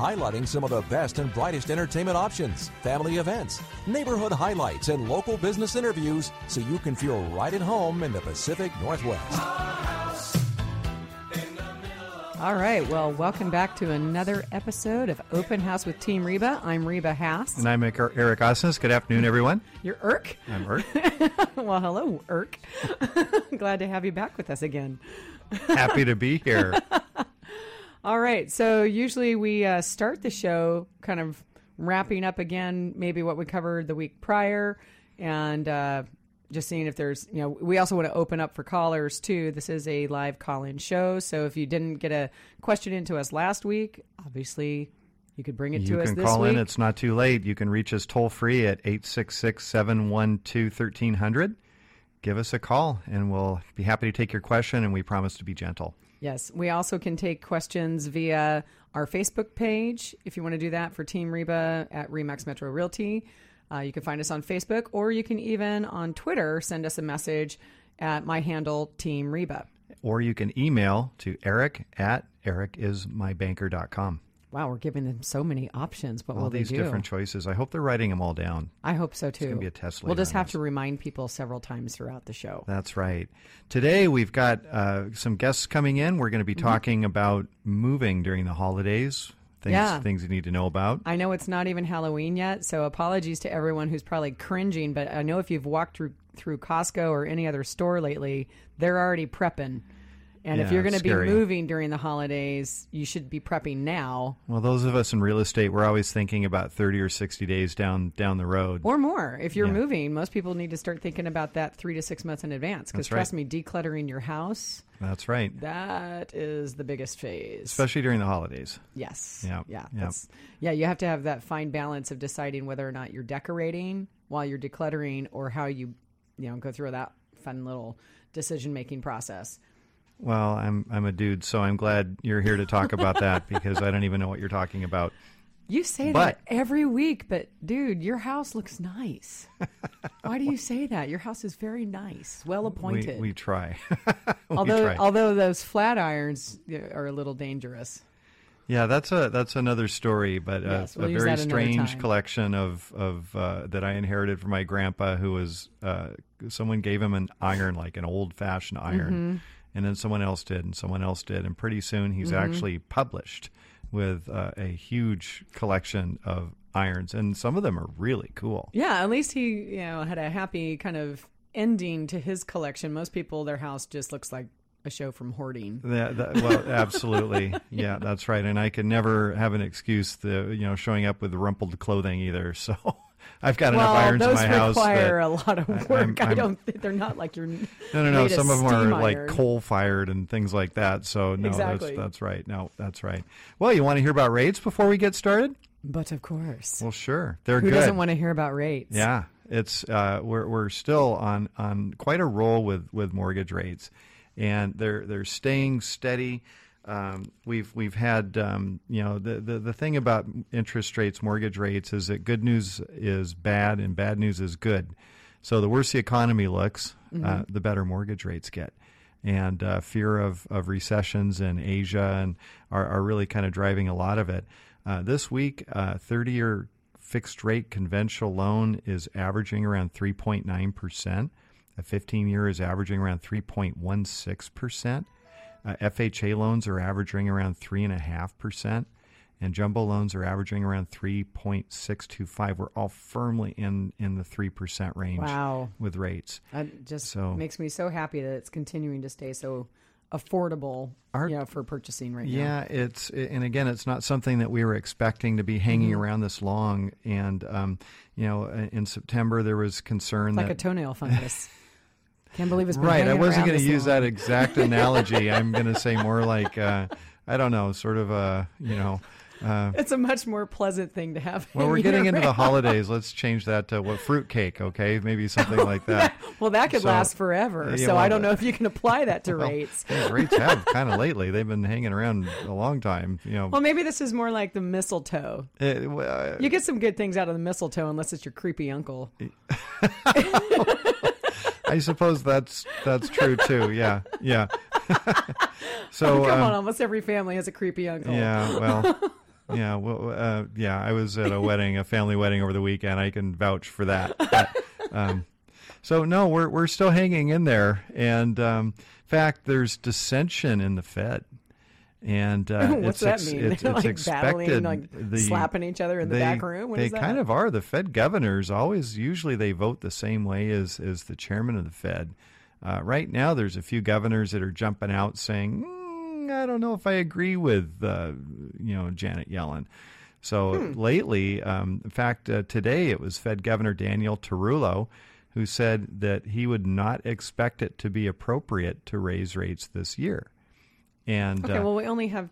highlighting some of the best and brightest entertainment options, family events, neighborhood highlights, and local business interviews so you can feel right at home in the Pacific Northwest. All right. Well, welcome back to another episode of Open House with Team Reba. I'm Reba Haas. And I'm Eric Eric Osnes. Good afternoon, everyone. You're Irk. I'm Irk. well, hello, Irk. Glad to have you back with us again. Happy to be here. All right. So usually we uh, start the show kind of wrapping up again, maybe what we covered the week prior, and uh, just seeing if there's, you know, we also want to open up for callers too. This is a live call in show. So if you didn't get a question into us last week, obviously you could bring it you to us You can call in. It's not too late. You can reach us toll free at 866 712 1300. Give us a call and we'll be happy to take your question and we promise to be gentle. Yes. We also can take questions via our Facebook page if you want to do that for Team Reba at Remax Metro Realty. Uh, you can find us on Facebook or you can even on Twitter send us a message at my handle Team Reba. Or you can email to eric at ericismybanker.com. Wow, we're giving them so many options. What All will these they do? different choices. I hope they're writing them all down. I hope so too. It's gonna be a test We'll just have this. to remind people several times throughout the show. That's right. Today we've got uh, some guests coming in. We're going to be Mm-hmm. talking about moving during the holidays. Things, Yeah. things you need to know about. I know it's not even Halloween yet, so apologies to everyone who's probably cringing. But I know if you've walked through through Costco or any other store lately, they're already prepping. And if you're going to be moving during the holidays, you should be prepping now Well, those of us in real estate, we're always thinking about 30 or 60 days down down the road. or more. If you're Yeah. moving, most people need to start thinking about that three to six months in advance. Because That's right. trust me, decluttering your house That's right. that is the biggest phase. Especially during the holidays. Yes. Yeah, Yeah. yeah. Yeah. You have to have that fine balance of deciding whether or not you're decorating while you're decluttering, or how you, you know, go through that fun little decision making process. Well, I'm I'm a dude, so I'm glad you're here to talk about that because I don't even know what you're talking about. You say But- that every week, but dude, your house looks nice. Why do you say that? Your house is very nice, well appointed. we try. We although, try. although those flat irons are a little dangerous. Yeah, that's a that's another story, but uh, Yes, we'll a very strange collection of of uh, that I inherited from my grandpa, who was uh, someone gave him an iron, like an old fashioned iron, Mm-hmm. And then someone else did, and someone else did, and pretty soon he's Mm-hmm. actually published with uh, a huge collection of irons, and some of them are really cool. Yeah, at least he, you know, had a happy kind of ending to his collection. Most people, their house just looks like a show from hoarding. Yeah, that, well, absolutely. Yeah, that's right. And I can never have an excuse to, you know, showing up with rumpled clothing either. So I've got well, enough irons in those my house. require that- a lot of work. I'm- I, I'm- don't. They're not like your. no, no, no. Some of them are steam like coal fired and things like that. So no, Exactly. that's that's right. No, that's right. Well, you want to hear about rates before we get started? But of course, Well, sure. They're who good. doesn't want to hear about rates? Yeah, it's uh, we're we're still on on quite a roll with with mortgage rates, and they're they're staying steady. Um, we've we've had um, you know the, the the thing about interest rates, mortgage rates is that good news is bad and bad news is good. So the worse the economy looks, uh, the better mortgage rates get. And uh, fear of, of recessions in Asia and are, are really kind of driving a lot of it. Uh, this week, uh, 30 year fixed rate conventional loan is averaging around 3.9%. A 15 year is averaging around 3.16%. Uh, FHA loans are averaging around 3.5%. And jumbo loans are averaging around 3.625. We're all firmly in, in the 3% range Wow, with rates. that just So- makes me so happy that it's continuing to stay so affordable, Our- you know, for purchasing right now. Yeah, it's and again, it's not something that we were expecting to be hanging Mm-hmm. around this long. And um, you know, in September there was concern like that a toenail fungus. Can't believe it's been right. I wasn't going to use long. that exact analogy. I'm going to say more like uh, I don't know, sort of a you know. Uh, it's a much more pleasant thing to have. Well, we're your getting into the holidays. Let's change that to what fruitcake, okay? Maybe something like that. Well, that could So- last forever. Yeah, so well, I don't know if you can apply that to Well, rates. yeah, rates have kind of lately. They've been hanging around a long time. You know, Well, maybe this is more like the mistletoe. It- well, uh, You get some good things out of the mistletoe unless it's your creepy uncle. I suppose that's that's true too. Yeah, yeah. so Come um, on, almost every family has a creepy uncle. Yeah, well, yeah, well, uh, yeah. I was at a wedding, a family wedding over the weekend. I can vouch for that. But, um, so no, we're we're still hanging in there. And um, in fact, there's dissension in the Fed. And uh, What's it's that mean? It's, They're it's like expected. battling, like the, slapping each other in the back room. What they is that? kind of are. The Fed governors always usually they vote the same way as as the chairman of the Fed. Uh, right now, there's a few governors that are jumping out saying, mm, "I don't know if I agree with uh, you know Janet Yellen." So Hmm. lately, um, in fact, uh, today it was Fed Governor Daniel Tarullo who said that he would not expect it to be appropriate to raise rates this year. And Okay, uh, well, we only have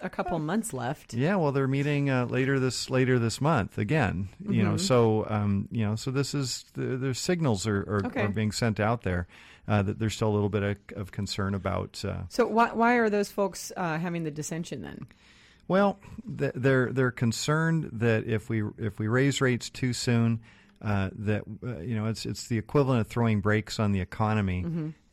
a couple months left. yeah, well, they're meeting uh, later this later this month again. You Mm-hmm. know, so um, you know, so this is the, the signals are, are, Okay. are being sent out there uh, that there's still a little bit of, of concern about. Uh, So why why are those folks uh, having the dissension then? well, they're they're concerned that if we if we raise rates too soon, uh, that uh, you know it's it's the equivalent of throwing brakes on the economy,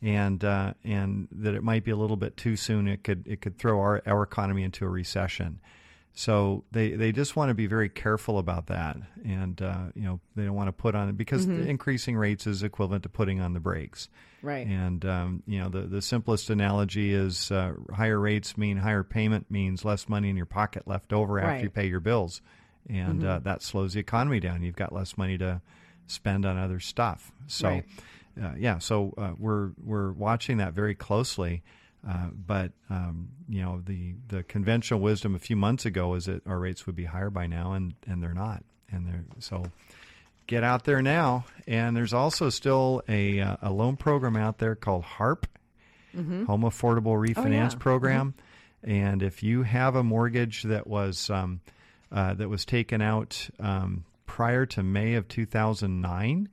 and uh, and that it might be a little bit too soon. It could it could throw our our economy into a recession. So they, they just want to be very careful about that, and uh, you know they don't want to put on it because the increasing rates is equivalent to putting on the brakes. Right. And um, you know the the simplest analogy is uh, higher rates mean higher payment means less money in your pocket left over after Right. you pay your bills, and uh, that slows the economy down. You've got less money to spend on other stuff. So, Right. uh, yeah, so uh, we're we're watching that very closely. Uh, but um, you know the the conventional wisdom a few months ago is that our rates would be higher by now, and and they're not, and they're so get out there now. And there's also still a uh, a loan program out there called HARP, Home Affordable Refinance yeah. Program. And if you have a mortgage that was um, uh, that was taken out um, prior to May of 2009,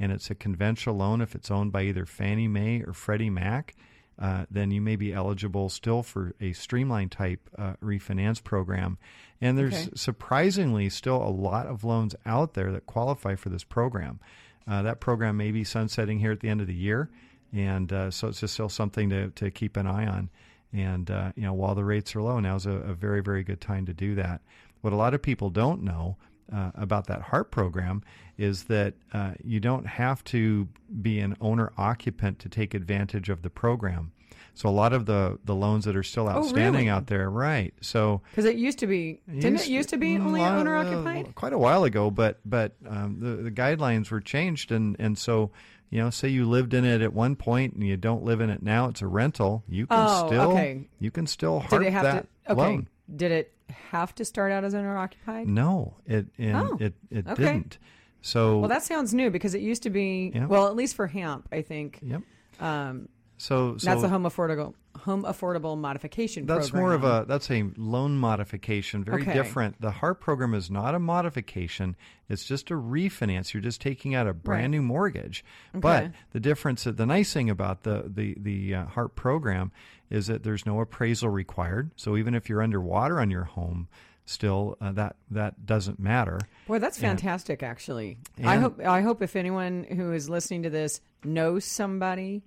and it's a conventional loan, if it's owned by either Fannie Mae or Freddie Mac, uh, then you may be eligible still for a streamline type uh, refinance program. And there's Okay. surprisingly still a lot of loans out there that qualify for this program. Uh, that program may be sunsetting here at the end of the year, and uh, so it's just still something to, to keep an eye on. And uh, you know, while the rates are low, now's a, a very very good time to do that. What a lot of people don't know uh, about that HARP program is that uh, you don't have to be an owner occupant to take advantage of the program. So a lot of the, the loans that are still outstanding really? out there, right? So Because it used to be, didn't it used to be Mm, only owner uh, quite a while ago, but but um, the the guidelines were changed, and and so you know, say you lived in it at one point and you don't live in it now, it's a rental. You can Oh, still okay. you can still harp that to? Okay. loan. Did it have to start out as owner occupied? No, it Oh, it it okay. didn't. So Well, that sounds new because it used to be. Yeah. Well, at least for HAMP, I think. yep. Um, So so that's a home affordable home affordable modification. That's program. more of a that's a loan modification, very Okay. different. The HARP program is not a modification; it's just a refinance. You're just taking out a brand Right. new mortgage. Okay. But the difference, the nice thing about the the the uh, HARP program is that there's no appraisal required. So even if you're underwater on your home, still uh, that that doesn't matter. Boy, that's fantastic. Actually, I hope I hope if anyone who is listening to this knows somebody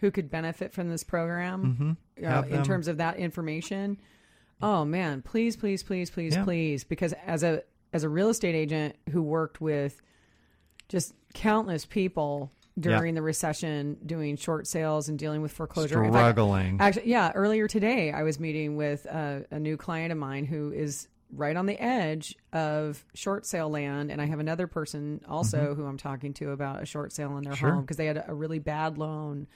who could benefit from this program uh, Mm-hmm. Have in them- terms of that information. Oh man, please, please, please, please, Yeah. please, because as a as a real estate agent who worked with just countless people during the recession, doing short sales and dealing with foreclosure. In fact, Struggling. Actually, yeah. Earlier today, I was meeting with a, a new client of mine who is right on the edge of short sale land, and I have another person also who I'm talking to about a short sale in their Mm-hmm. Sure. home because they had a really bad loan,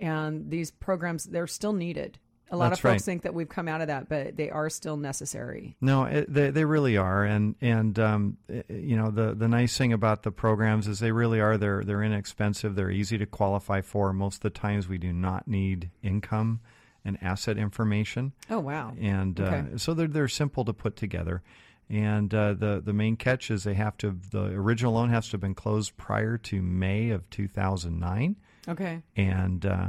and these programs they're still needed. A lot That's of folks right. think that we've come out of that, but they are still necessary. No, it, they they really are, and and um, you know the the nice thing about the programs is they really are they're they're inexpensive, they're easy to qualify for. Most of the times we do not need income and asset information. Oh wow. And uh, so they're they're simple to put together. And uh, the the main catch is they have to the original loan has to have been closed prior to May of 2009, Okay. and uh,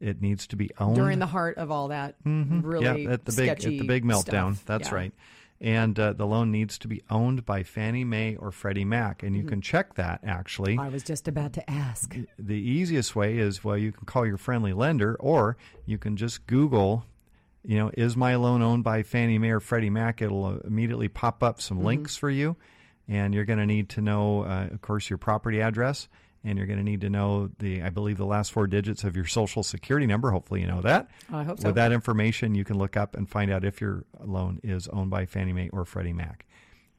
it needs to be owned During the heart of all that really Mm-hmm. yeah, at the big at the big meltdown. stuff. That's Yeah. right. And uh, the loan needs to be owned by Fannie Mae or Freddie Mac, and you Mm-hmm. can check that actually. I was just about to ask. The easiest way is well, you can call your friendly lender, or you can just Google. You know, is my loan owned by Fannie Mae or Freddie Mac? It'll uh, immediately pop up some links for you, and you're going to need to know, uh, of course, your property address, and you're going to need to know the, I believe, the last four digits of your social security number. Hopefully, you know that. I hope so. With that information, you can look up and find out if your loan is owned by Fannie Mae or Freddie Mac.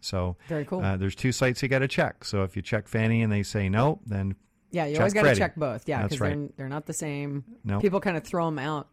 So Very cool. Uh, there's two sites you got to check. So if you check Fannie and they say no, then Yeah, you always got to check both. Yeah, because right. they're, they're not the same. No. People kind of throw them out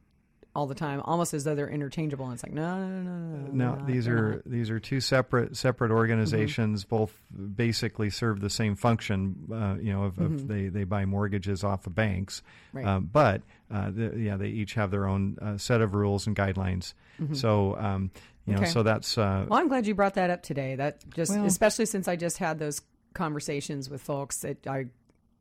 all the time, almost as though they're interchangeable. And it's like, no, no, no, no, no. no, not, these they're not. these are two separate separate organizations. Both basically serve the same function. Uh, you know, of, of they they buy mortgages off of banks, Right. um, but uh, the, yeah, they each have their own uh, set of rules and guidelines. So um, you know, Okay. so that's uh, Well, I'm glad you brought that up today. That just, Well- especially since I just had those conversations with folks that I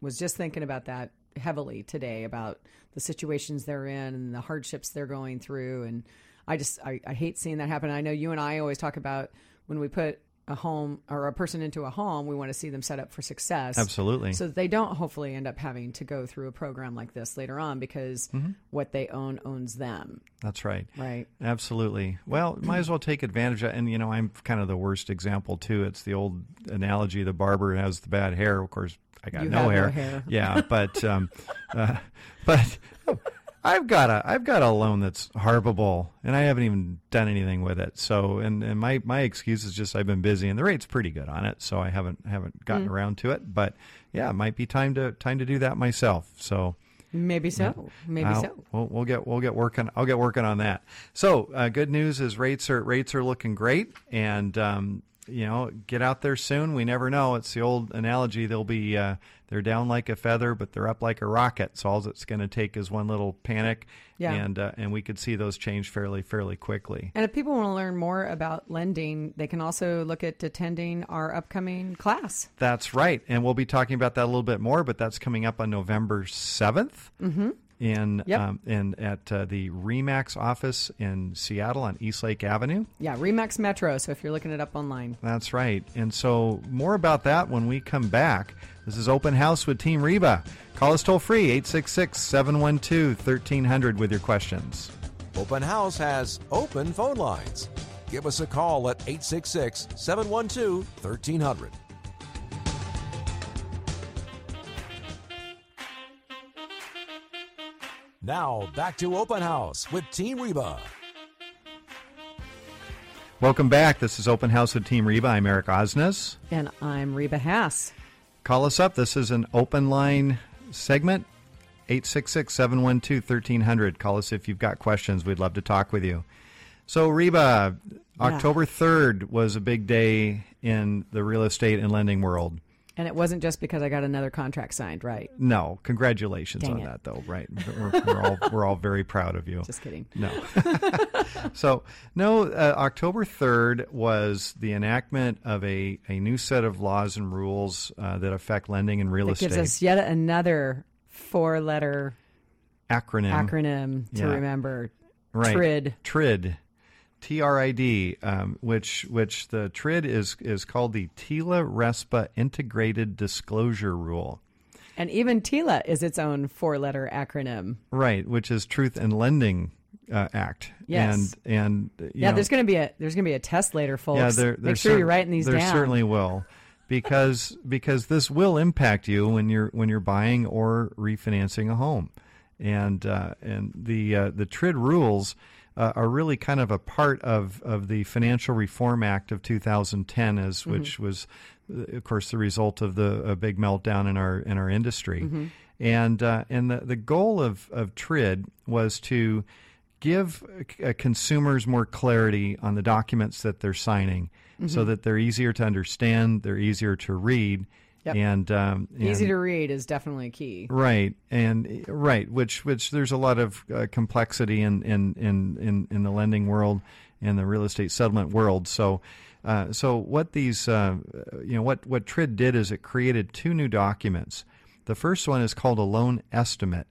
was just thinking about that heavily today about the situations they're in and the hardships they're going through. And I just, I, I hate seeing that happen. I know you and I always talk about when we put a home or a person into a home, we want to see them set up for success. absolutely. So they don't hopefully end up having to go through a program like this later on because Mm-hmm. what they own owns them. that's right. Right. Absolutely. Well, might as well take advantage of and you know, I'm kind of the worst example too. It's the old analogy the barber has the bad hair. Of course, I got You no have no hair. hair. Yeah, but um uh, but I've got a I've got a loan that's harpable and I haven't even done anything with it. So and, and my, my excuse is just I've been busy and the rate's pretty good on it, so I haven't haven't Mm. gotten around to it. But yeah, it might be time to time to do that myself. So Maybe so. Maybe I'll- so. We'll, we'll get we'll get working. I'll get working on that. So uh, good news is rates are rates are looking great, and um, you know get out there soon. We never know. It's the old analogy. They'll be uh, they're down like a feather, but they're up like a rocket. So all it's going to take is one little panic, Yeah. and uh, and we could see those change fairly fairly quickly. And if people want to learn more about lending, they can also look at attending our upcoming class. That's right, and we'll be talking about that a little bit more. But that's coming up on November 7th In Yep. um, in at uh, the Remax office in Seattle on Eastlake Avenue. Yeah, Remax Metro. So if you're looking it up online, That's right. And so, more about that when we come back. This is Open House with Team Reba. Call us toll free, 866 712 1300 with your questions. Open House has open phone lines. Give us a call at 866 712 1300. Now, back to Open House with Team Reba. Welcome back. This is Open House with Team Reba. I'm Eric Osnes. and I'm Reba Haas. Call us up. This is an open line segment, 866 712 1300. Call us if you've got questions. We'd love to talk with you. So, Reba, October 3rd was a big day in the real estate and lending world. And it wasn't just because I got another contract signed, right? No, congratulations Dang on it. that, though. Right, we're, we're all we're all very proud of you. Just kidding. No. so no, uh, October third was the enactment of a, a new set of laws and rules uh, that affect lending and real It estate. gives us yet another four letter acronym. acronym to Yeah. remember. Right. TRID. TRID. T R I D, um, which which the TRID is is called the TILA RESPA Integrated Disclosure Rule. And even TILA is its own four letter acronym. Right, which is Truth in Lending uh, Act. Yes. And and Yeah, know, there's gonna be a there's gonna be a test later, folks. Yeah, there, there Make sure you're cer- writing these there down. certainly will, because because this will impact you when you're when you're buying or refinancing a home, and uh, and the uh, the TRID rules uh, are really kind of a part of of the Financial Reform Act of 2010, as Mm-hmm. which was, uh, of course, the result of the a big meltdown in our in our industry, Mm-hmm. and uh, and the the goal of of TRID was to give uh, consumers more clarity on the documents that they're signing so that they're easier to understand, they're easier to read, Yep. And, um, Easy to read is definitely key. Right, and right, which which there's a lot of uh, complexity in, in in in in the lending world and the real estate settlement world. So, uh, so what these uh, you know what what TRID did is it created two new documents. The first one is called a loan estimate,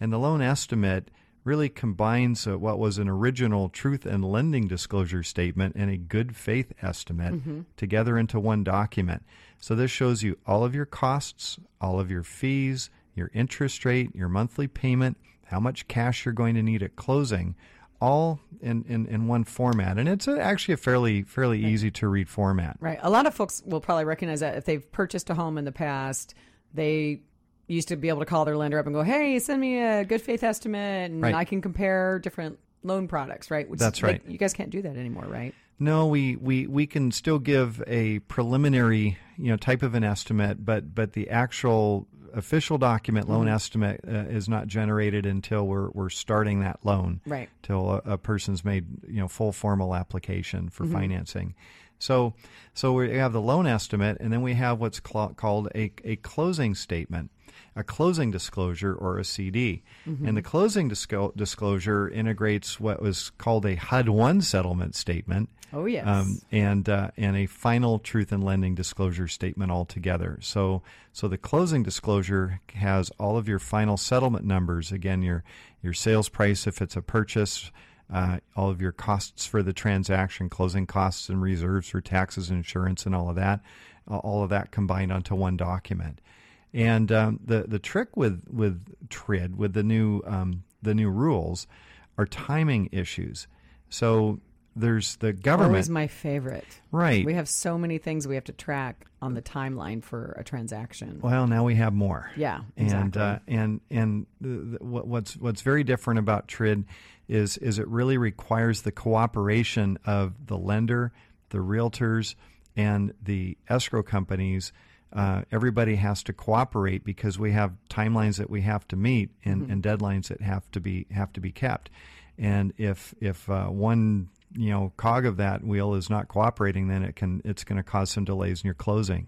and the loan estimate really combines uh, what was an original truth and lending disclosure statement and a good faith estimate together into one document. So this shows you all of your costs, all of your fees, your interest rate, your monthly payment, how much cash you're going to need at closing, all in, in, in one format. And it's a, actually a fairly fairly easy to read format. Right. A lot of folks will probably recognize that if they've purchased a home in the past, they used to be able to call their lender up and go, "Hey, send me a good faith estimate, and Right. I can compare different loan products." Right. Which That's right. you guys can't do that anymore, right? No, we, we, we can still give a preliminary, you know, type of an estimate, but but the actual official document loan estimate uh, is not generated until we're we're starting that loan. Right. Till a, a person's made, you know, full formal application for financing. So so we have the loan estimate, and then we have what's cl- called a a closing statement. A closing disclosure or a CD. And the closing disco- disclosure integrates what was called a HUD 1 settlement statement Oh yes. um, and uh, and a final truth and lending disclosure statement altogether. So so the closing disclosure has all of your final settlement numbers. Again, your your sales price if it's a purchase, uh, all of your costs for the transaction, closing costs and reserves for taxes, insurance, and all of that, all of that combined onto one document. And um, the the trick with with TRID with the new um, the new rules are timing issues. So there's the government, Always my favorite. right? We have so many things we have to track on the timeline for a transaction. well, now we have more. Yeah, and exactly. uh, and and the, the, what- what's what's very different about TRID is is it really requires the cooperation of the lender, the realtors, and the escrow companies. Uh, everybody has to cooperate because we have timelines that we have to meet and, Mm-hmm. and deadlines that have to be have to be kept. And if if uh, one you know cog of that wheel is not cooperating, then it can it's going to cause some delays in your closing.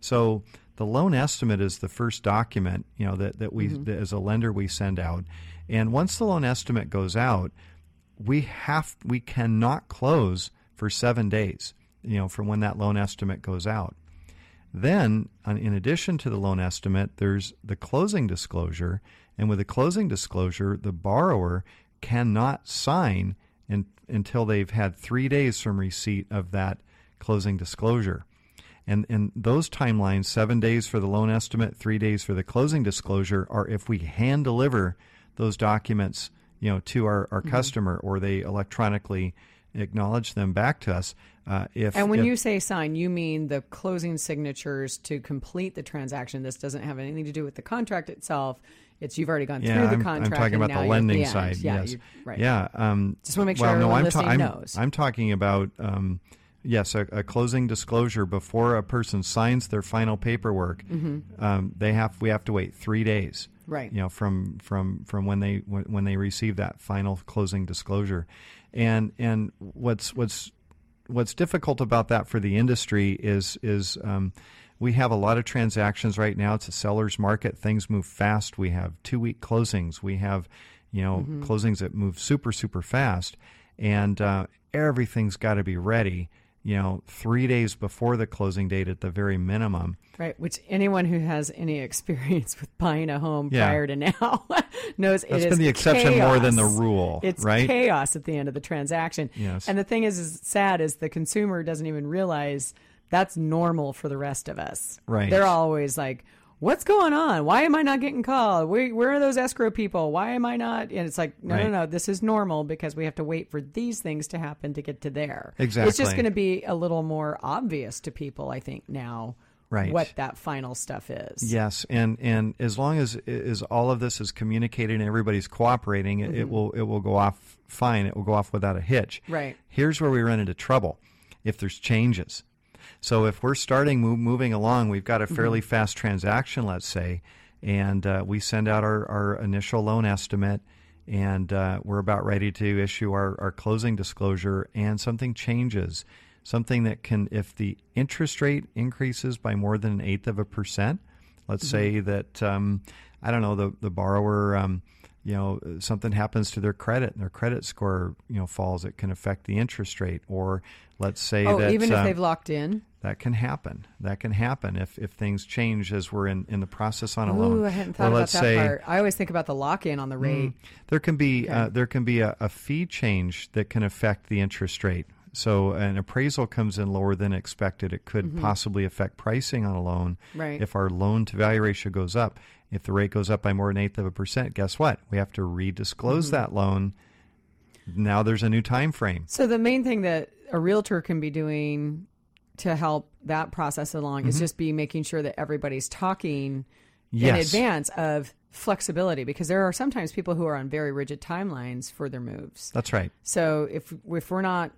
So the loan estimate is the first document, you know, that, that we that as a lender we send out. And once the loan estimate goes out, we have we cannot close for 7 days, you know, from when that loan estimate goes out. Then, in addition to the loan estimate, there's the closing disclosure, and with the closing disclosure, the borrower cannot sign in, until they've had 3 days from receipt of that closing disclosure. And and those timelines, seven days for the loan estimate, three days for the closing disclosure, are if we hand deliver those documents, you know, to our, our mm-hmm. customer or they electronically acknowledge them back to us. Uh, if And when if- you say sign, you mean the closing signatures to complete the transaction. This doesn't have anything to do with the contract itself. It's you've already gone yeah, through the I'm, contract. I'm talking about the lending end. side. Yeah, yes, right. yeah. Um, Just wanna make sure well, no, everyone I'm, listening I'm, knows. I'm talking about um, yes, a, a closing disclosure before a person signs their final paperwork. Um, they have we have to wait three days. Mm-hmm. Right. You know, from from from when they when they receive that final closing disclosure, and and what's what's what's difficult about that for the industry is is um, we have a lot of transactions right now. It's a seller's market. Things move fast. We have two week closings. We have you know closings that move super super fast, and uh, everything's got to be ready. You know, three days before the closing date at the very minimum. Right, which anyone who has any experience with buying a home Yeah. prior to now knows it That's is been the exception more than the rule, It's right? chaos at the end of the transaction. Yes. And the thing is, is sad is the consumer doesn't even realize that's normal for the rest of us. Right. They're always like, "What's going on? Why am I not getting called? Where, where are those escrow people? Why am I not?" And it's like, no, Right. no, no. This is normal because we have to wait for these things to happen to get to there. Exactly. It's just going to be a little more obvious to people, I think, now. Right. What that final stuff is. Yes, and and as long as as all of this is communicated and everybody's cooperating, it, it mm-hmm. will it will go off fine. It will go off without a hitch. Right. Here's where we run into trouble if there's changes. So if we're starting move, moving along, we've got a fairly fast transaction, let's say, and uh, we send out our, our initial loan estimate, and uh, we're about ready to issue our, our closing disclosure, and something changes. something that can, if the interest rate increases by more than an eighth of a percent, let's say that, um, I don't know, the, the borrower, um, you know, something happens to their credit and their credit score, you know, falls, it can affect the interest rate. Or let's say Oh, that even if um, they've locked in. That can happen. That can happen if, if things change as we're in, in the process on a loan. Ooh, I hadn't or about let's that say part. I always think about the lock in on the rate. there can be Okay. uh, there can be a, a fee change that can affect the interest rate. So an appraisal comes in lower than expected. It could possibly affect pricing on a loan. Mm-hmm. Right. If our loan to value ratio goes up, if the rate goes up by more than eighth of a percent, guess what? We have to redisclose Mm-hmm. that loan. Now there's a new time frame. So the main thing that a realtor can be doing to help that process along Mm-hmm. is just be making sure that everybody's talking in advance of flexibility because there are sometimes people who are on very rigid timelines for their moves. That's right. So if if we're not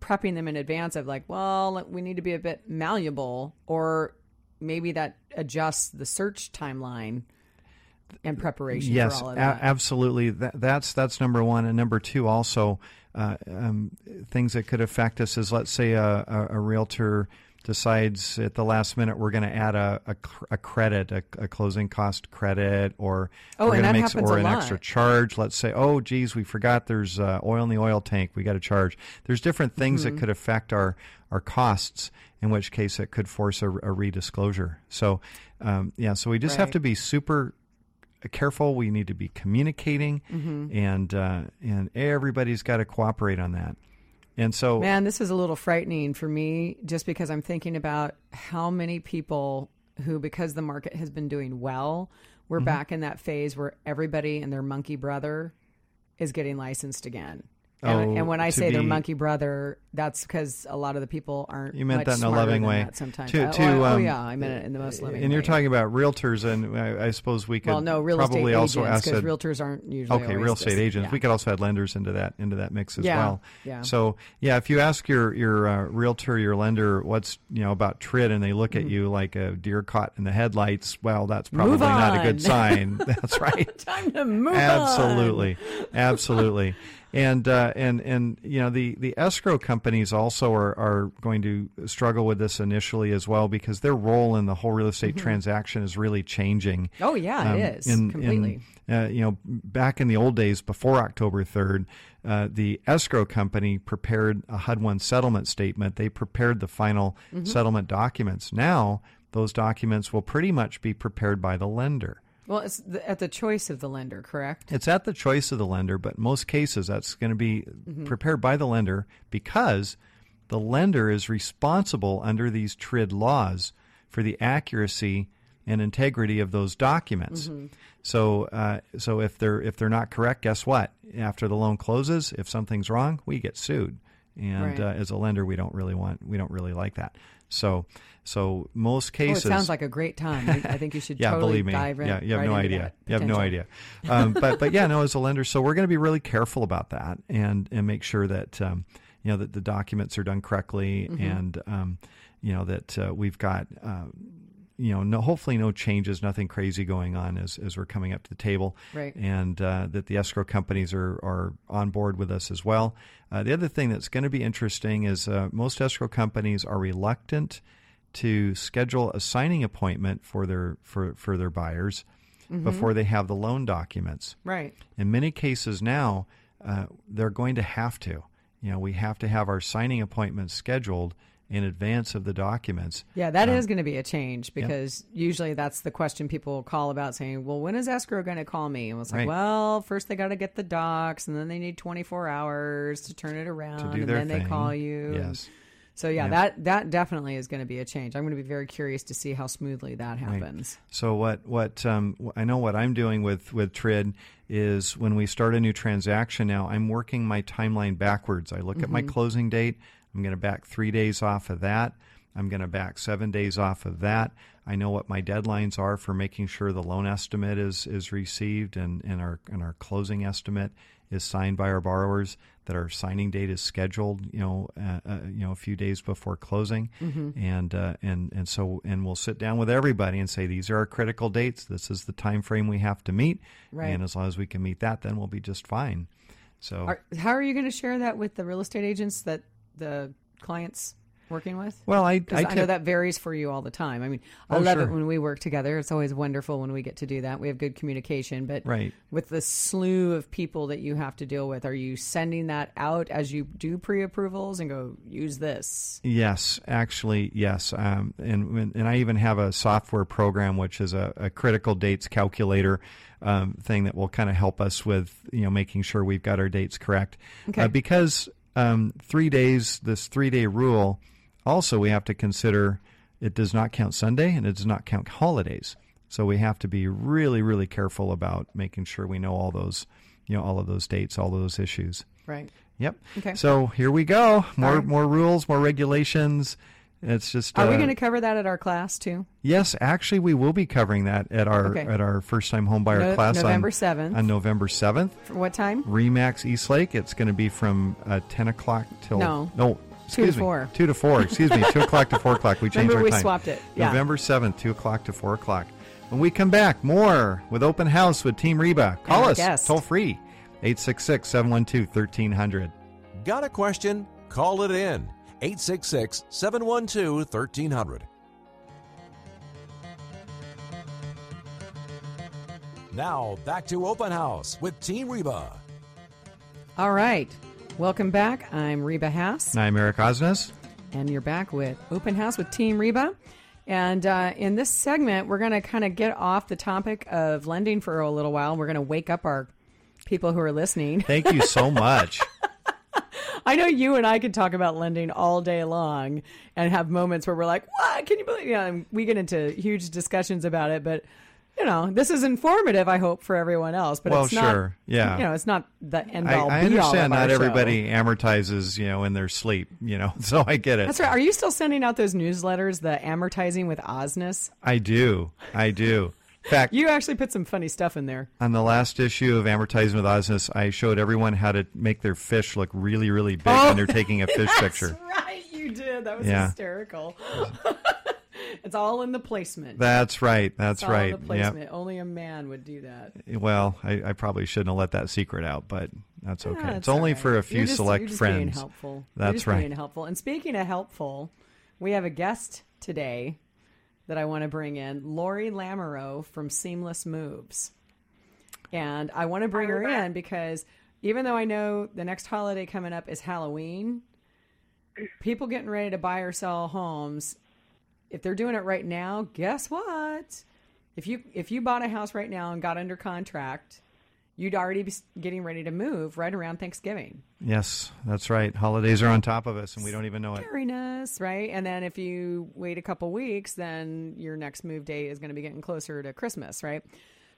prepping them in advance of like, well, we need to be a bit malleable or maybe that adjusts the search timeline and preparation yes, for all of a- that. absolutely. That, that's that's number one, and number two also uh, um, things that could affect us is let's say a, a, a realtor decides at the last minute we're going to add a, a, a credit, a, a closing cost credit, or Oh, we're gonna that make or an lot. extra charge. Let's say, oh, geez, we forgot there's uh, oil in the oil tank. We got to charge. There's different things Mm-hmm. that could affect our our costs. In which case, it could force a, a redisclosure. So, um, yeah, so we just have to be super careful. We need to be communicating, Mm-hmm. and uh, and everybody's got to cooperate on that. And so, Man, this is a little frightening for me just because I'm thinking about how many people who, because the market has been doing well, we're Mm-hmm. back in that phase where everybody and their monkey brother is getting licensed again. And, Oh, and when I say their be- monkey brother, that's because a lot of the people aren't. You meant that in a loving way. Sometimes, To- Oh, to, oh, um, yeah, I meant it in the most loving. and you're talking about realtors, and I, I suppose we could well, no, real probably estate also agents because realtors aren't usually Okay, real estate agents. yeah. We could also add lenders into that into that mix as Yeah, well. yeah. So yeah, if you ask your your uh, realtor, your lender, what's you know about TRID, and they look Mm-hmm. at you like a deer caught in the headlights, well, that's probably not a good sign. that's right. Time to move on. absolutely absolutely and uh, and and you know the the escrow companies also are are going to struggle with this initially as well because their role in the whole real estate transaction is really changing Oh yeah, um, it is in- completely. in, uh, you know, back in the old days before October 3rd, uh, the escrow company prepared a HUD 1 settlement statement. They prepared the final Mm-hmm. settlement documents. Now, those documents will pretty much be prepared by the lender. Well, it's the, at the choice of the lender, correct? It's at the choice of the lender, but most cases that's going to be Mm-hmm. prepared by the lender because the lender is responsible under these TRID laws for the accuracy and integrity of those documents. Mm-hmm. So, uh, so if they're if they're not correct, guess what? After the loan closes, if something's wrong, we get sued, and Right. uh, as a lender, we don't really want we don't really like that. So, so most Oh, it cases, sounds like a great time. I I think you should yeah, totally believe me. dive in. yeah, you have right no idea. You have no idea. Um, but but yeah, no, as a lender, so we're going to be really careful about that and and make sure that um, you know that the documents are done correctly Mm-hmm. and um, you know that uh, we've got. Uh, you know, no, hopefully no changes, nothing crazy going on as, as we're coming up to the table, Right. and uh, that the escrow companies are, are on board with us as well. Uh, the other thing that's going to be interesting is uh, most escrow companies are reluctant to schedule a signing appointment for their for, for their buyers before they have the loan documents. Right. In many cases now, uh, they're going to have to. You know, we have to have our signing appointments scheduled in advance of the documents. Yeah, that is going to be a change because usually that's the question people call about saying, well, when is escrow going to call me? And it's like, Right. well, first they got to get the docs and then they need 24 hours to turn it around and then they call you. Yes. So yeah, that that definitely is going to be a change. I'm going to be very curious to see how smoothly that happens. So what what um, I know what I'm doing with with Trid is when we start a new transaction now, I'm working my timeline backwards. I look at my closing date. I'm going to back three days off of that. I'm going to back seven days off of that. I know what my deadlines are for making sure the loan estimate is is received and, and our and our closing estimate is signed by our borrowers. That our signing date is scheduled, you know, uh, uh, you know, a few days before closing, and uh, and and so and we'll sit down with everybody and say these are our critical dates. This is the time frame we have to meet, Right. and as long as we can meet that, then we'll be just fine. So Are, how are you going to share that with the real estate agents that the clients working with? Well, I I, I, know that varies for you all the time. I mean, I Oh, love it when we work together. It's always wonderful when we get to do that. We have good communication, but Right. with the slew of people that you have to deal with, are you sending that out as you do pre-approvals and go use this? Yes, actually, yes. Um, and and I even have a software program which is a, a critical dates calculator um, thing that will kind of help us with you know making sure we've got our dates correct. Okay. Uh, because um, three days, this three day rule, also we have to consider it does not count Sunday and it does not count holidays. So we have to be really, really careful about making sure we know all those, you know, all of those dates, all of those issues. Right. Yep. Okay. So here we go. More right. more rules, more regulations. It's just. Are we uh, going to cover that at our class too? Yes, actually, we will be covering that at our Okay. at our first time home buyer No- class November on, 7th. on November seventh. For what time? Remax Eastlake. It's going to be from uh, ten o'clock till No. no. Excuse me, four. Two to four. Excuse me. Two o'clock to four o'clock. We changed Remember our we time. swapped it. Yeah. November seventh, two o'clock to four o'clock. When we come back, more with Open House with Team Reba. Call us guest. toll free, 866-712-1300. Got a question? Call it in. 866 712 1300. Now, back to Open House with Team Reba. All right. Welcome back. I'm Reba Haas. I'm Eric Osnes. And you're back with Open House with Team Reba. And uh, in this segment, we're going to kind of get off the topic of lending for a little while. We're going to wake up our people who are listening. Thank you so much. I know you and I could talk about lending all day long and have moments where we're like, what? Can you believe? You know, and we get into huge discussions about it, but. You know, this is informative. I hope for everyone else, but Well, it's not. sure. Yeah. you know, it's not the end I, all. I be all understand not show. everybody amortizes, you know, in their sleep, you know, so I get it. That's right. Are you still sending out those newsletters, the amortizing with Osnes? I do. I do. Fact, You actually put some funny stuff in there. on the last issue of Advertising with Osnes, I showed everyone how to make their fish look really, really big when they're oh. taking a fish picture. Oh, right, you did. That was Yeah. hysterical. it's all in the placement. That's right. That's It's all in right. the Yep. Only a man would do that. Well, I, I probably shouldn't have let that secret out, but that's okay. Yeah, it's it's only right. for a few just- select friends. Helpful. That's right. Helpful. And speaking of helpful, we have a guest today that I want to bring in, Lori Lamoureux from Seamless Moves, and I want to bring her in because even though I know the next holiday coming up is Halloween, people getting ready to buy or sell homes, if they're doing it right now, guess what? If you if you bought a house right now and got under contract, you'd already be getting ready to move right around Thanksgiving. Yes, that's right. Holidays are on top of us, and we don't even know it. Scariness, right? And then if you wait a couple weeks, then your next move date is going to be getting closer to Christmas, right?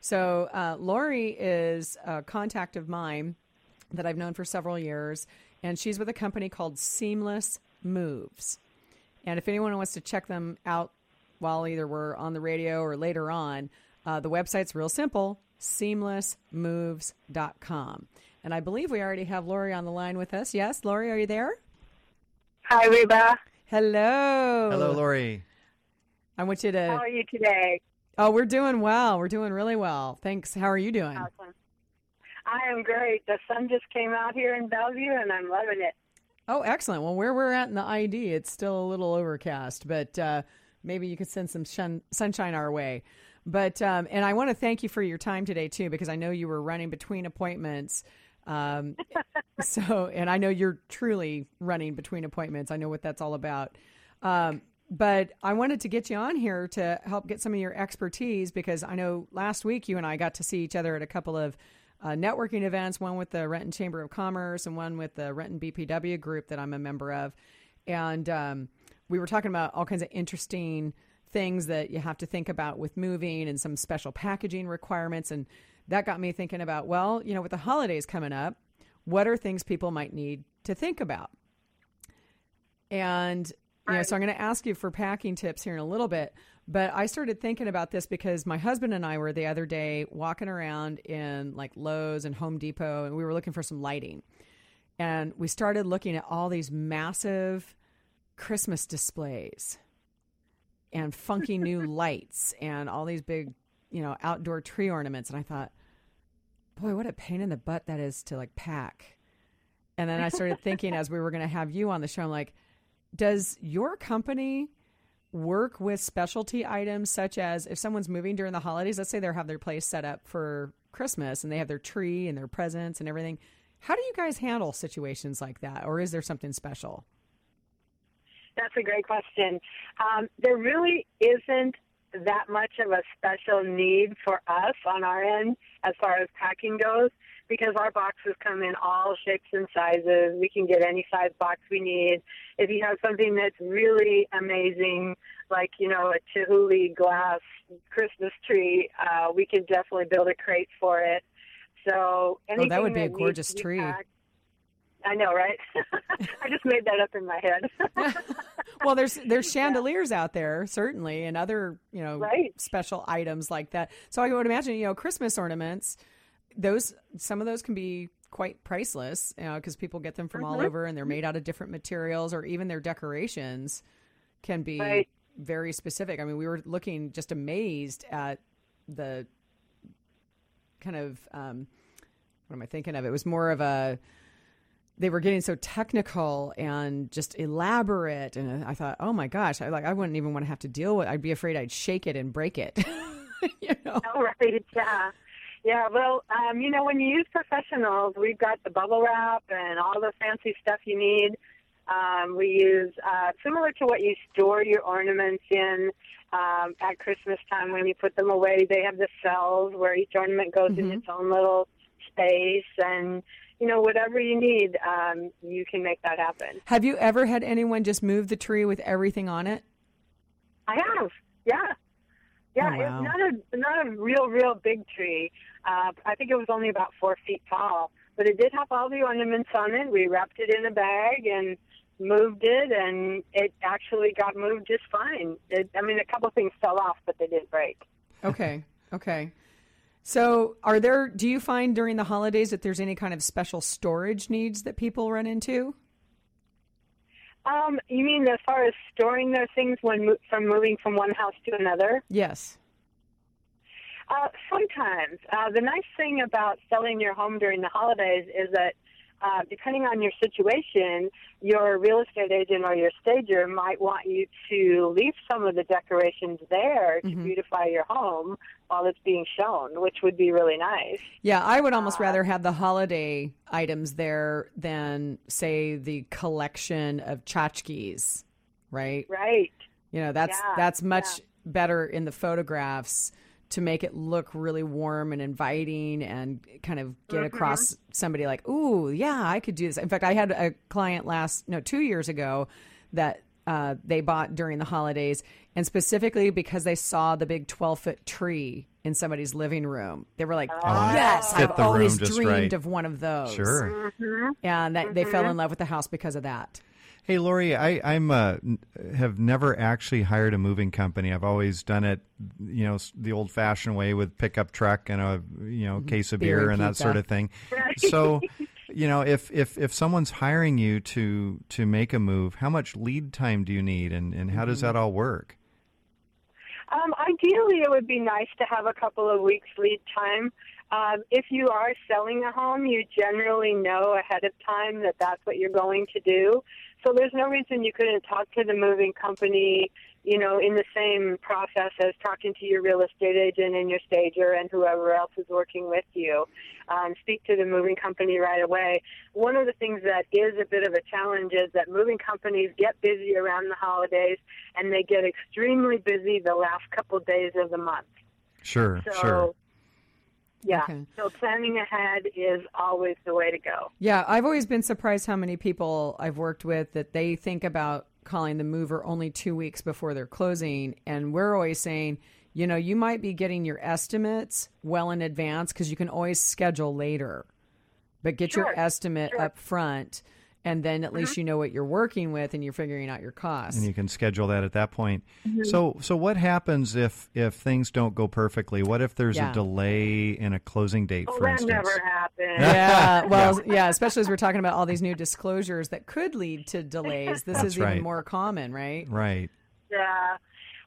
So uh, Lori is a contact of mine that I've known for several years, and she's with a company called Seamless Moves. And if anyone wants to check them out while either we're on the radio or later on, uh, the website's real simple seamlessmoves.com. And I believe we already have Lori on the line with us. Yes, Lori, are you there? Hi, Reba. Hello. Hello, Lori. I want you to. How are you today? Oh, we're doing well. We're doing really well. Thanks. How are you doing? Awesome. I am great. The sun just came out here in Bellevue, and I'm loving it. Oh, excellent. Well, where we're at in the ID, it's still a little overcast, but uh, maybe you could send some shun- sunshine our way. But um, and I want to thank you for your time today too, because I know you were running between appointments. Um, so, and I know you're truly running between appointments. I know what that's all about. Um, but I wanted to get you on here to help get some of your expertise because I know last week you and I got to see each other at a couple of uh, networking events, one with the Renton Chamber of Commerce and one with the Renton BPW group that I'm a member of. And um, we were talking about all kinds of interesting things that you have to think about with moving and some special packaging requirements. And that got me thinking about, well, you know, with the holidays coming up, what are things people might need to think about? And you know, so I'm going to ask you for packing tips here in a little bit. But I started thinking about this because my husband and I were the other day walking around in like Lowe's and Home Depot, and we were looking for some lighting. And we started looking at all these massive Christmas displays and funky new lights and all these big, you know, outdoor tree ornaments. And I thought, boy, what a pain in the butt that is to like pack. And then I started thinking as we were going to have you on the show, I'm like, does your company work with specialty items such as if someone's moving during the holidays, let's say they have their place set up for Christmas and they have their tree and their presents and everything. How do you guys handle situations like that, or is there something special? That's a great question. Um, there really isn't that much of a special need for us on our end as far as packing goes because our boxes come in all shapes and sizes. We can get any size box we need. If you have something that's really amazing, like, you know, a Chihuly glass Christmas tree, uh, we can definitely build a crate for it. So anything oh, that would be a gorgeous tree. packed- I know, right? I just made that up in my head. well, there's there's chandeliers out there certainly, and other you know Right. special items like that. So I would imagine you know Christmas ornaments. Those some of those can be quite priceless, you know, because people get them from all Mm-hmm. over, and they're made out of different materials, or even their decorations can be Right. very specific. I mean, we were looking just amazed at the kind of um, what am I thinking of? It was more of a they were getting so technical and just elaborate and i thought oh my gosh i like i wouldn't even want to have to deal with i'd be afraid i'd shake it and break it you know All right, yeah. Yeah, well, um, you know, when you use professionals, we've got the bubble wrap and all the fancy stuff you need. Um, we use uh, similar to what you store your ornaments in um, at Christmas time when you put them away. They have the cells where each ornament goes in its own little space, and you know, whatever you need, um, you can make that happen. have you ever had anyone just move the tree with everything on it I have, yeah, yeah. Oh, wow. It's not a not a real real big tree. Uh, I think it was only about four feet tall, but it did have all the ornaments on it. We wrapped it in a bag and moved it, and it actually got moved just fine. It, I mean, a couple things fell off, but they didn't break. okay okay so are there do you find during the holidays that there's any kind of special storage needs that people run into Um, you mean as far as storing their things when mo- from moving from one house to another? yes Uh, sometimes. Uh, the nice thing about selling your home during the holidays is that uh, depending on your situation, your real estate agent or your stager might want you to leave some of the decorations there to beautify your home while it's being shown, which would be really nice. Yeah, I would almost rather have the holiday items there than, say, the collection of tchotchkes, right? Right. You know, that's Yeah, that's much better in the photographs to make it look really warm and inviting and kind of get Mm-hmm. across somebody like, "Ooh, yeah, I could do this." In fact, I had a client last no, 2 years ago that uh, they bought during the holidays and specifically because they saw the big 12-foot tree in somebody's living room. They were like, oh, "Yes, I've always dreamed right. of one of those." Sure. And that they fell in love with the house because of that. Hey, Lori, I, I'm uh, have never actually hired a moving company. I've always done it, you know, the old-fashioned way with pickup truck and a you know case of Beer beer, and and that sort of thing. So, you know, if if if someone's hiring you to to make a move, how much lead time do you need, and and how does that all work? Um, ideally, it would be nice to have a couple of weeks lead time. Um, if you are selling a home, you generally know ahead of time that that's what you're going to do. So there's no reason you couldn't talk to the moving company, you know, in the same process as talking to your real estate agent and your stager and whoever else is working with you. Um, speak to the moving company right away. One of the things that is a bit of a challenge is that moving companies get busy around the holidays and they get extremely busy the last couple days of the month. Sure, So, sure. yeah. Okay. So planning ahead is always the way to go. Yeah, I've always been surprised how many people I've worked with that they think about calling the mover only two weeks before they're closing. And we're always saying, you know, you might be getting your estimates well in advance because you can always schedule later. But get your estimate sure. up front, and then at least you know what you're working with and you're figuring out your costs. and you can schedule that at that point. Mm-hmm. So, so what happens if if things don't go perfectly? What if there's Yeah. a delay in a closing date, Oh, for that instance? never happened. yeah, well, yeah, especially as we're talking about all these new disclosures that could lead to delays. This That's is even more common, right? Right. Yeah.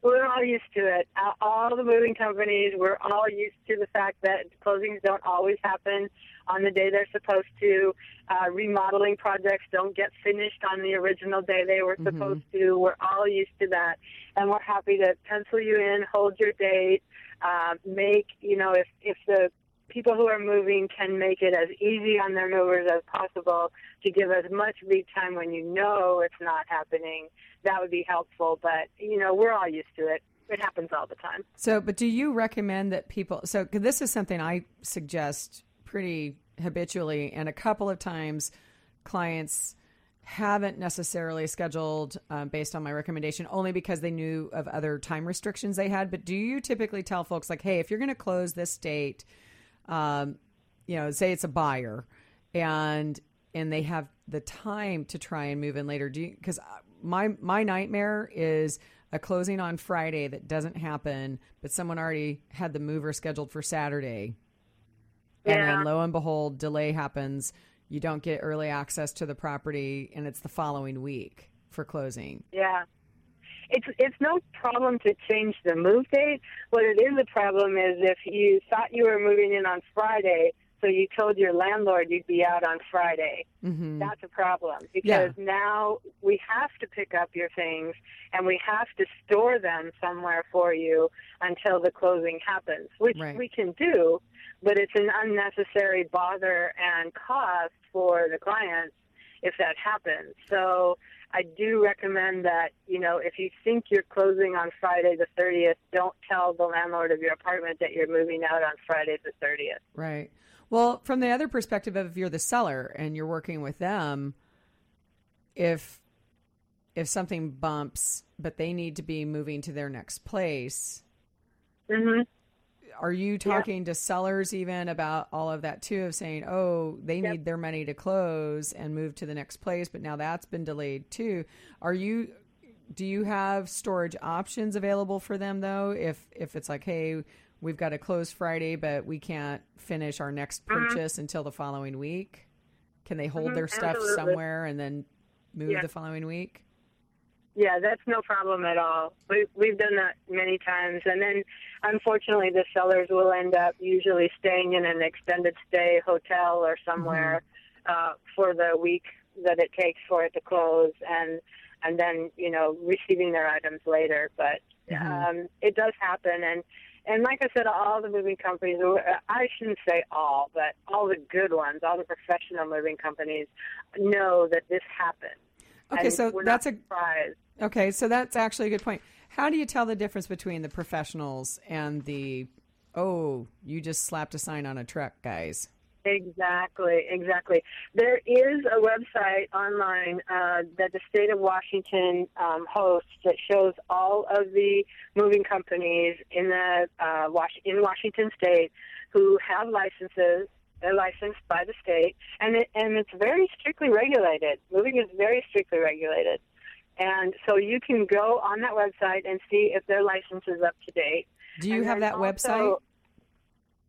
we're all used to it. Uh, All the moving companies, we're all used to the fact that closings don't always happen on the day they're supposed to. Uh, remodeling projects don't get finished on the original day they were supposed to. We're all used to that, and we're happy to pencil you in, hold your date, uh, make you know if if the people who are moving can make it as easy on their movers as possible to give as much lead time when you know it's not happening. That would be helpful, but you know we're all used to it. It happens all the time. So, but do you recommend that people? So, this is something I suggest pretty habitually, and a couple of times clients haven't necessarily scheduled um, based on my recommendation only because they knew of other time restrictions they had. But do you typically tell folks like, hey, if you're going to close this date, um, you know, say it's a buyer, and and they have the time to try and move in later. Do you? Because my my nightmare is a closing on Friday that doesn't happen, but someone already had the mover scheduled for Saturday, and then lo and behold, delay happens. You don't get early access to the property, and it's the following week for closing. Yeah. It's it's no problem to change the move date. What it is a problem is if you thought you were moving in on Friday, so you told your landlord you'd be out on Friday. Mm-hmm. That's a problem because now we have to pick up your things and we have to store them somewhere for you until the closing happens, which Right. we can do, but it's an unnecessary bother and cost for the clients if that happens. So I do recommend that, you know, if you think you're closing on Friday the 30th, don't tell the landlord of your apartment that you're moving out on Friday the 30th. Right. Well, from the other perspective of if you're the seller and you're working with them, if if something bumps but they need to be moving to their next place, Mhm. Are you talking to sellers even about all of that too of saying, "Oh, they Yep. need their money to close and move to the next place, but now that's been delayed too." Are you do you have storage options available for them though if if it's like, "Hey, we've got to close Friday, but we can't finish our next purchase until the following week?" Can they hold Mhm, their stuff absolutely. somewhere and then move Yeah. the following week? Yeah, that's no problem at all. We, we've done that many times. And then, unfortunately, the sellers will end up usually staying in an extended stay hotel or somewhere uh, for the week that it takes for it to close and and then, you know, receiving their items later. But um, it does happen. And, and like I said, all the moving companies, I shouldn't say all, but all the good ones, all the professional moving companies know that this happens. Okay, so that's a surprised. Okay, so that's actually a good point. How do you tell the difference between the professionals and the oh, you just slapped a sign on a truck guys? Exactly, exactly. There is a website online uh, that the state of Washington um, hosts that shows all of the moving companies in the uh, Was- in Washington State who have licenses. They're licensed by the state, and it, and it's very strictly regulated. Moving is very strictly regulated, and so you can go on that website and see if their license is up to date. Do you And have then that website?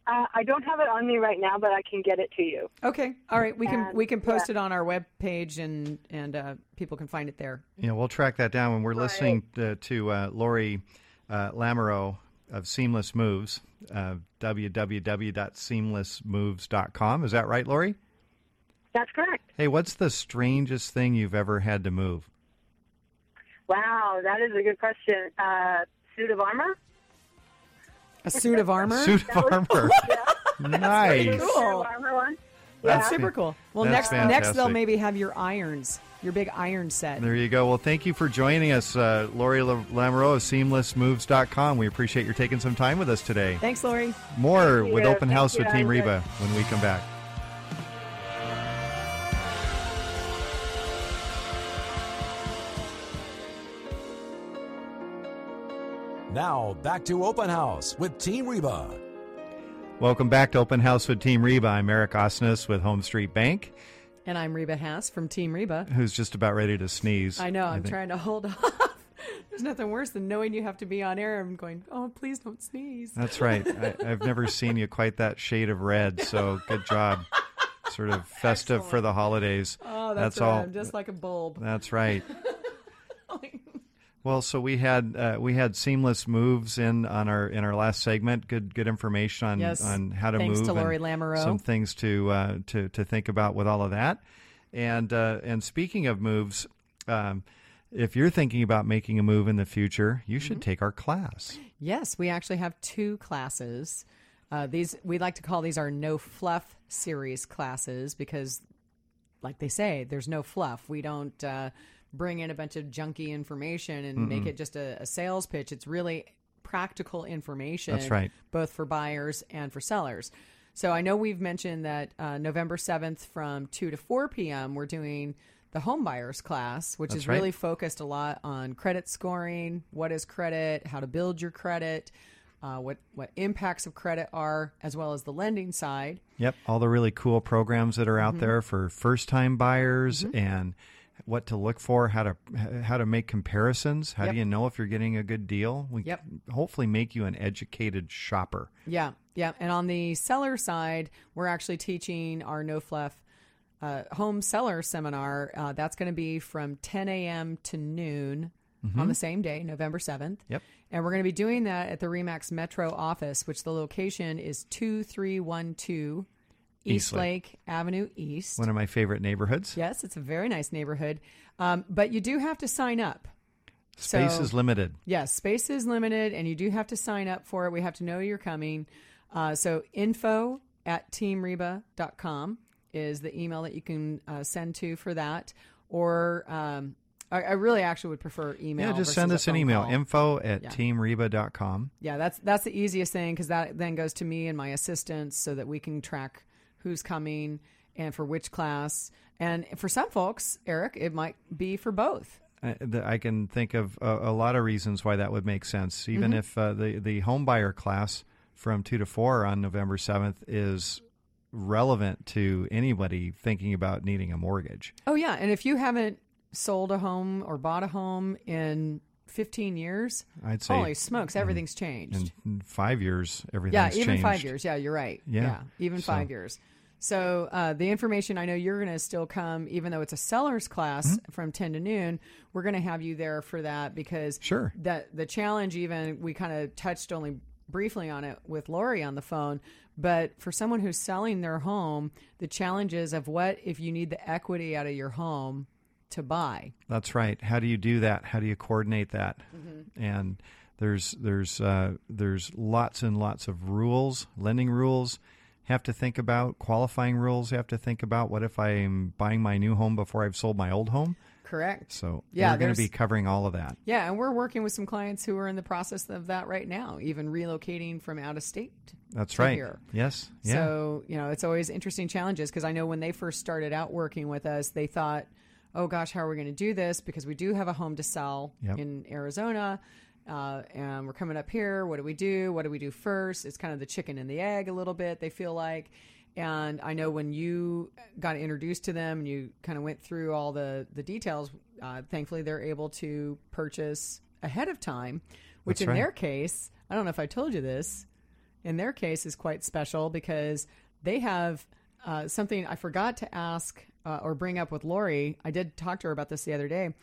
Uh, I don't have it on me right now, but I can get it to you. Okay, all right. We can and- we can post yeah. it on our web page and and uh, people can find it there. Yeah, we'll track that down when we're listening to, to uh, Lori uh, Lamoureux of Seamless Moves, uh, www.seamlessmoves.com. Is that right, Lori? That's correct. Hey, what's the strangest thing you've ever had to move? Wow, that is a good question. Uh, suit of armor? A suit of armor. Suit of armor. nice. Cool. Armor one? That's super cool. Well, That's next next they'll maybe have your irons, your big iron set. There you go. Well, thank you for joining us, uh, Lori La- Lamoureux of SeamlessMoves.com. We appreciate your taking some time with us today. Thanks, Lori. More Thank with you. Open Thank House you. with Team Reba when we come back. Now, back to Open House with Team Reba. Welcome back to Open House with Team Reba. I'm Eric Osnes with HomeStreet Bank, And I'm Reba Hass from Team Reba. who's just about ready to sneeze. I know. I'm think. trying to hold off. There's nothing worse than knowing you have to be on air. I'm going, oh, please don't sneeze. That's right. I, I've never seen you quite that shade of red, so good job. Sort of festive for the holidays. Oh, that's, That's right. all. I'm just like a bulb. That's right. Well, so we had uh, we had seamless moves in on our in our last segment. Good good information on Yes. on how to Thanks move. to and Lori Lamoureux. Some things to uh, to to think about with all of that. And uh, and speaking of moves, um, if you're thinking about making a move in the future, you should Mm-hmm. take our class. Yes, we actually have two classes. Uh, these we like to call these our no fluff series classes because, like they say, there's no fluff. We don't uh, bring in a bunch of junky information and make it just a, a sales pitch. It's really practical information. That's right. both for buyers and for sellers. So I know we've mentioned that uh, November 7th from 2 to 4 p.m. we're doing the home buyers class, which That's is right. really focused a lot on credit scoring, what is credit, how to build your credit, uh, what what impacts of credit are, as well as the lending side. Yep, all the really cool programs that are out Mm-hmm. there for first-time buyers and what to look for, how to how to make comparisons. How Yep. do you know if you're getting a good deal? We Yep. hopefully make you an educated shopper. Yeah, yeah. And on the seller side, we're actually teaching our no fluff uh, home seller seminar. Uh, that's going to be from 10 a.m. to noon on the same day, November 7th. Yep. And we're going to be doing that at the Remax Metro office, which the location is 2312 East Eastlake. Lake Avenue East. One of my favorite neighborhoods. yes, it's a very nice neighborhood. Um, but you do have to sign up. Space So- is limited. Yes, space is limited, and you do have to sign up for it. We have to know you're coming. Uh, so info at teamreba.com is the email that you can uh, send to for that. Or um, I, I really actually would prefer email. Yeah, just send us an email. call. Info at Yeah. teamreba.com. Yeah, that's that's the easiest thing because that then goes to me and my assistants so that we can track who's coming and for which class. And for some folks, Eric, it might be for both. I, the, I can think of a, a lot of reasons why that would make sense. Even if uh, the the home buyer class from two to four on November seventh is relevant to anybody thinking about needing a mortgage. Oh yeah, and if you haven't sold a home or bought a home in 15 years, I'd say holy smokes, everything's changed. in five years Yeah, even changed. five years. Yeah, you're right. Yeah. even So- five years. So uh, the information I know you're going to still come, even though it's a seller's class Mm-hmm. from 10 to noon. We're going to have you there for that because Sure. that the challenge. Even we kind of touched only briefly on it with Lori on the phone, but for someone who's selling their home, the challenges of what if you need the equity out of your home to buy. That's right. How do you do that? How do you coordinate that? Mm-hmm. And there's there's uh, there's lots and lots of rules, lending rules. Have to think about qualifying rules. Have to think about what if I'm buying my new home before I've sold my old home. Correct. So Yeah, we're going to be covering all of that. Yeah, and we're working with some clients who are in the process of that right now, even relocating from out of state. That's right. here. Yes. Yeah. So, you know, it's always interesting challenges because I know when they first started out working with us, they thought, oh gosh, how are we going to do this? Because we do have a home to sell Yep. in Arizona. Uh, and we're coming up here. What do we do? What do we do first? It's kind of the chicken and the egg a little bit, they feel like. And I know when you got introduced to them and you kind of went through all the, the details, uh, thankfully they're able to purchase ahead of time, which That's in right. their case, I don't know if I told you this, in their case is quite special because they have uh, something I forgot to ask uh, or bring up with Lori. I did talk to her about this the other day.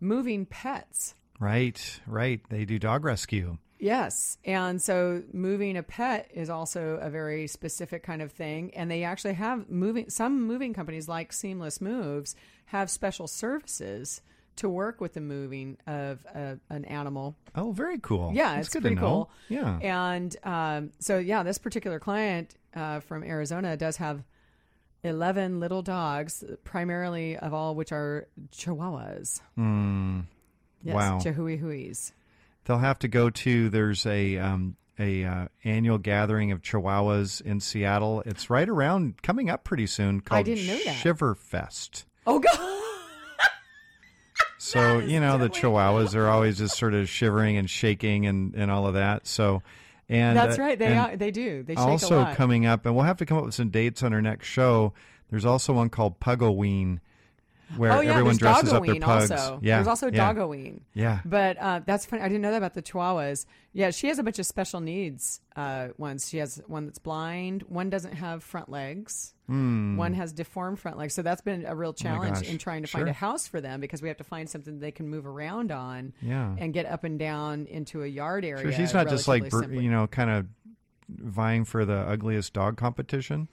Moving pets. right. Right. They do dog rescue. Yes. And so moving a pet is also a very specific kind of thing. And they actually have moving, some moving companies like Seamless Moves have special services to work with the moving of a, an animal Oh, very cool. yeah, That's it's good pretty to know. cool. Yeah. And um, so, yeah, this particular client uh, from Arizona does have 11 little dogs, primarily of all which are Chihuahuas. Mm, Yes, Wow. Chihuahuis. they'll have to go to. There's a um, a uh, annual gathering of Chihuahuas in Seattle. It's right around coming up pretty soon. Called didn't know that. Shiverfest. Oh, God. So you know the Chihuahuas are always just sort of shivering and shaking and, and all of that. So and That's uh, right. They are, they do. They shake a also coming up, and we'll have to come up with some dates on our next show. There's also one called Puggoween. Where oh yeah, everyone there's dresses up their pugs. also. Yeah, there's also yeah. Doggoween. Yeah. But uh, that's funny. I didn't know that about the Chihuahuas. Yeah, she has a bunch of special needs uh, ones. She has one that's blind. One doesn't have front legs. One has deformed front legs. So that's been a real challenge Hmm. Oh in trying to Sure. find a house for them because we have to find something they can move around on. Yeah. And get up and down into a yard area. Sure, she's not just like simply. you know, kind of vying for the ugliest dog competition.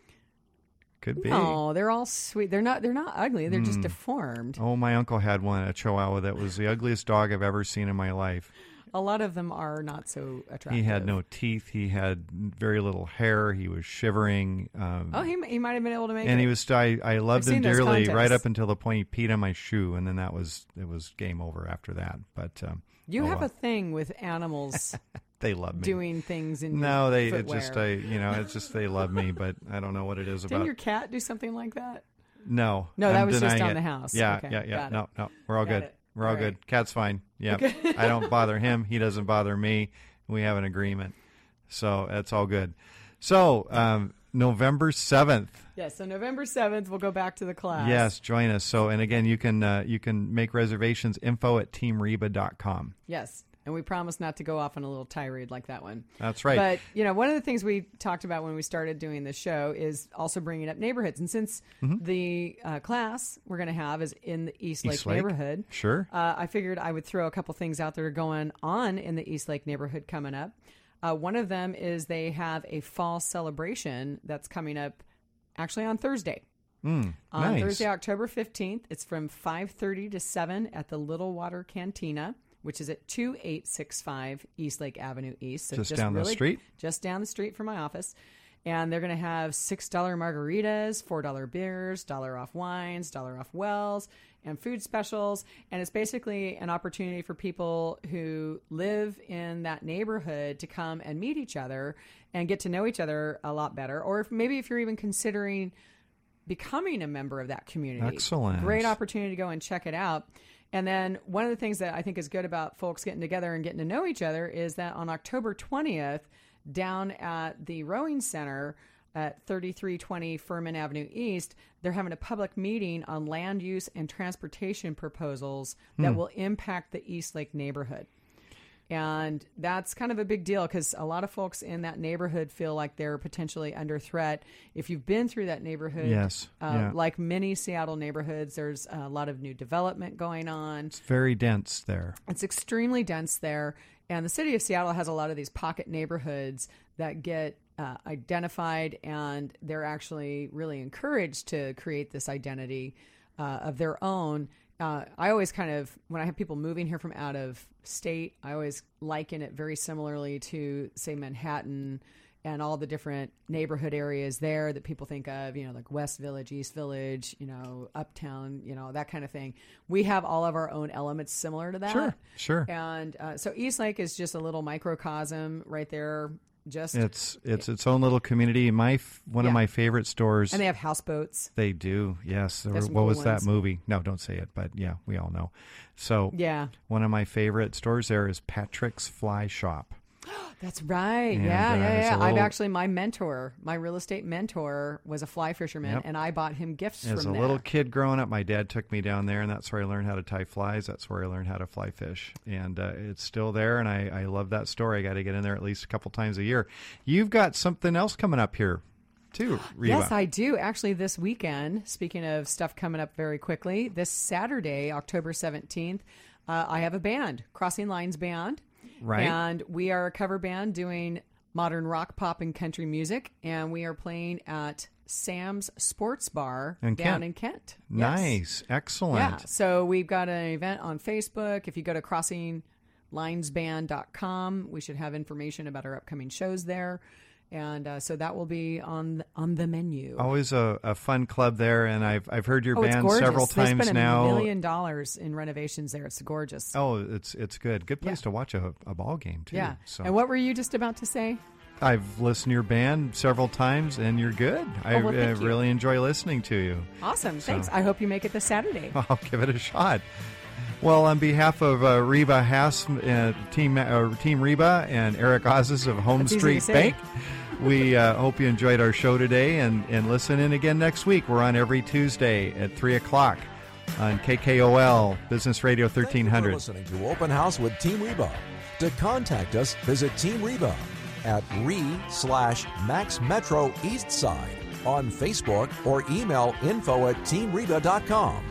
Could be. No, they're all sweet. They're not. They're not ugly. They're Hmm. just deformed. Oh, my uncle had one, a Chihuahua, that was the ugliest dog I've ever seen in my life. A lot of them are not so attractive. He had no teeth. He had very little hair. He was shivering. Um, Oh, he, he might have been able to make it. and it. he was. I, I loved I've him seen those dearly right contests. up until the point he peed on my shoe, and then that was it was game over after that. But um, You oh have well. a thing with animals they love me. doing things in no, they it just I you know it's just they love me, but I don't know what it is about. Didn't about. your cat do something like that? No, No, that I'm was just on it. the house. Yeah, Okay, yeah, yeah. No, no, we're all Got good. it. We're all, All good. Cat's fine. Yeah, I don't bother him. He doesn't bother me. We have an agreement, so that's all good. So um, November seventh. Yes, so November 7th, we'll go back to the class. Yes, join us. So, and again, you can uh, you can make reservations. Info at teamreba.com. Yes. And we promise not to go off on a little tirade like that one. That's right. But, you know, one of the things we talked about when we started doing the show is also bringing up neighborhoods. And since the uh, class we're going to have is in the Eastlake, Mm-hmm. Eastlake? neighborhood, Sure. uh, I figured I would throw a couple things out that are going on in the Eastlake neighborhood coming up. Uh, one of them is they have a fall celebration that's coming up actually on Thursday. on nice. Thursday, October 15th. It's from 5:30 to 7 at the Little Water Cantina, which is at 2865 Eastlake Avenue East. So Just down the street? Just down the street from my office. And they're going to have $6 margaritas, $4 beers, dollar off wines, dollar off wells, and food specials. And it's basically an opportunity for people who live in that neighborhood to come and meet each other and get to know each other a lot better. Or if maybe if you're even considering becoming a member of that community. Excellent. Great opportunity to go and check it out. And then one of the things that I think is good about folks getting together and getting to know each other is that on October 20th, down at the rowing center at 3320 Fuhrman Avenue East, they're having a public meeting on land use and transportation proposals that hmm. will impact the Eastlake neighborhood. And that's kind of a big deal because a lot of folks in that neighborhood feel like they're potentially under threat. If you've been through that neighborhood, Yes, uh, yeah. like many Seattle neighborhoods, there's a lot of new development going on. it's very dense there. It's extremely dense there. And the city of Seattle has a lot of these pocket neighborhoods that get uh, identified, and they're actually really encouraged to create this identity uh, of their own. Uh, I always kind of, when I have people moving here from out of state, I always liken it very similarly to, say, Manhattan and all the different neighborhood areas there that people think of, you know, like West Village, East Village, you know, Uptown, you know, that kind of thing. We have all of our own elements similar to that. Sure, sure. And uh, so Eastlake is just a little microcosm right there. Just It's it's its own little community. My one of my favorite stores. and they have houseboats. They do, yes. Were- what cool was ones. that movie? No, don't say it. But yeah, we all know. So Yeah, one of my favorite stores there is Patrick's Fly Shop. that's right. And, yeah, uh, yeah, yeah. I've actually my mentor, my real estate mentor, was a fly fisherman, Yep. and I bought him gifts from him. As a there. little kid growing up, my dad took me down there, and that's where I learned how to tie flies. That's where I learned how to fly fish, and uh, it's still there. And I, I love that story. I got to get in there at least a couple times a year. You've got something else coming up here, too, Yes, I do. Actually, this weekend, speaking of stuff coming up very quickly, this Saturday, October 17th, uh, I have a band, Crossing Lines Band. Right. And we are a cover band doing modern rock, pop, and country music. And we are playing at Sam's Sports Bar In down Kent. in Kent. Yes. nice, excellent. Yeah. So we've got an event on Facebook. If you go to crossinglinesband.com, we should have information about our upcoming shows there. And uh, so that will be on on the menu. Always a, a fun club there, and I've I've heard your Oh, band several they times spent now. a million dollars in renovations there. It's gorgeous. Oh, it's it's good. Good place Yeah. to watch a, a ball game too. yeah. So And what were you just about to say? I've listened to your band several times, and you're good. I, Oh, well, I you. really enjoy listening to you. Awesome. Thanks. I hope you make it this Saturday. I'll give it a shot. Well, on behalf of uh, Reba Hass, uh, team uh, Team Reba, and Eric Osnes of Home That's Street. Bank, we uh, hope you enjoyed our show today, and and listen in again next week. We're on every Tuesday at three o'clock. on KKOL Business Radio Thank you for 1300. listening to Open House with Team Reba. To contact us, visit Team Reba at re slash Max Metro East Side on Facebook or email info at teamreba.com.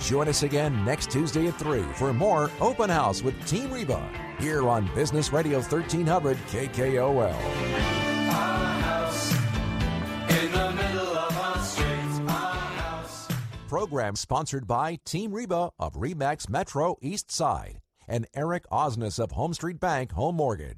Join us again next Tuesday at 3 for more Open House with Team Reba here on Business Radio 1300 KKOL. Program sponsored by Team Reba of Remax Metro East Side and Eric Osnes of HomeStreet Bank Home Mortgage.